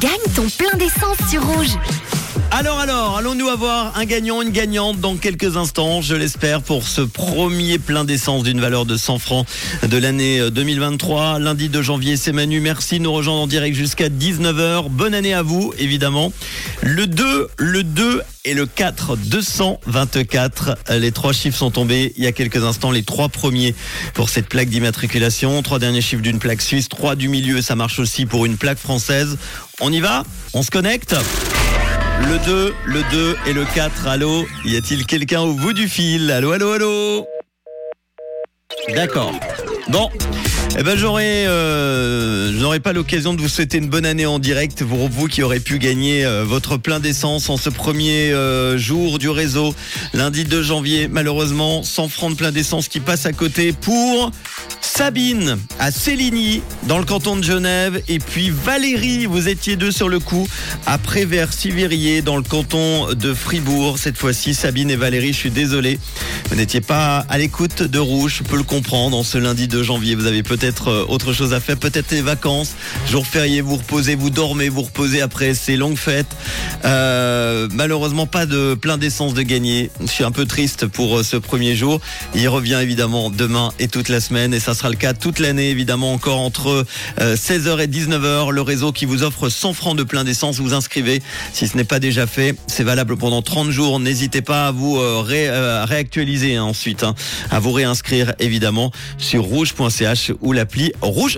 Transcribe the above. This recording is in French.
Gagne ton plein d'essence sur Rouge. Alors alors, allons-nous avoir un gagnant, une gagnante dans quelques instants, je l'espère, pour ce premier plein d'essence d'une valeur de 100 francs de l'année 2023. Lundi 2 janvier, c'est Manu. Merci nous rejoindre en direct jusqu'à 19h. Bonne année à vous, évidemment. Le 2, le 2 et le 4, 224. Les trois chiffres sont tombés il y a quelques instants, les trois premiers pour cette plaque d'immatriculation. Trois derniers chiffres d'une plaque suisse, trois du milieu, ça marche aussi pour une plaque française. On y va On se connecte le 2, le 2 et le 4. Allô Y a-t-il quelqu'un au bout du fil? Allô, allô, allô? D'accord. Bon. Eh ben j'aurais euh, pas l'occasion de vous souhaiter une bonne année en direct pour vous qui aurez pu gagner euh, votre plein d'essence en ce premier euh, jour du réseau lundi 2 janvier. Malheureusement 100 francs de plein d'essence qui passe à côté pour Sabine à Céligny dans le canton de Genève. Et puis Valérie vous étiez deux sur le coup après vers Sivirier dans le canton de Fribourg. Cette fois-ci Sabine et Valérie je suis désolé vous n'étiez pas à l'écoute de Rouge je peux le comprendre en ce lundi 2 janvier vous avez peut-être peut-être autre chose à faire, peut-être les vacances, jour férié, vous reposez, vous dormez, vous reposez après ces longues fêtes. Euh, malheureusement, pas de plein d'essence de gagner. Je suis un peu triste pour ce premier jour. Il revient évidemment demain et toute la semaine et ça sera le cas toute l'année évidemment encore entre 16h et 19h. Le réseau qui vous offre 100 francs de plein d'essence, vous inscrivez si ce n'est pas déjà fait. C'est valable pendant 30 jours. N'hésitez pas à vous ré, réactualiser hein, ensuite, hein, à vous réinscrire évidemment sur rouge.ch ou l'appli Rouge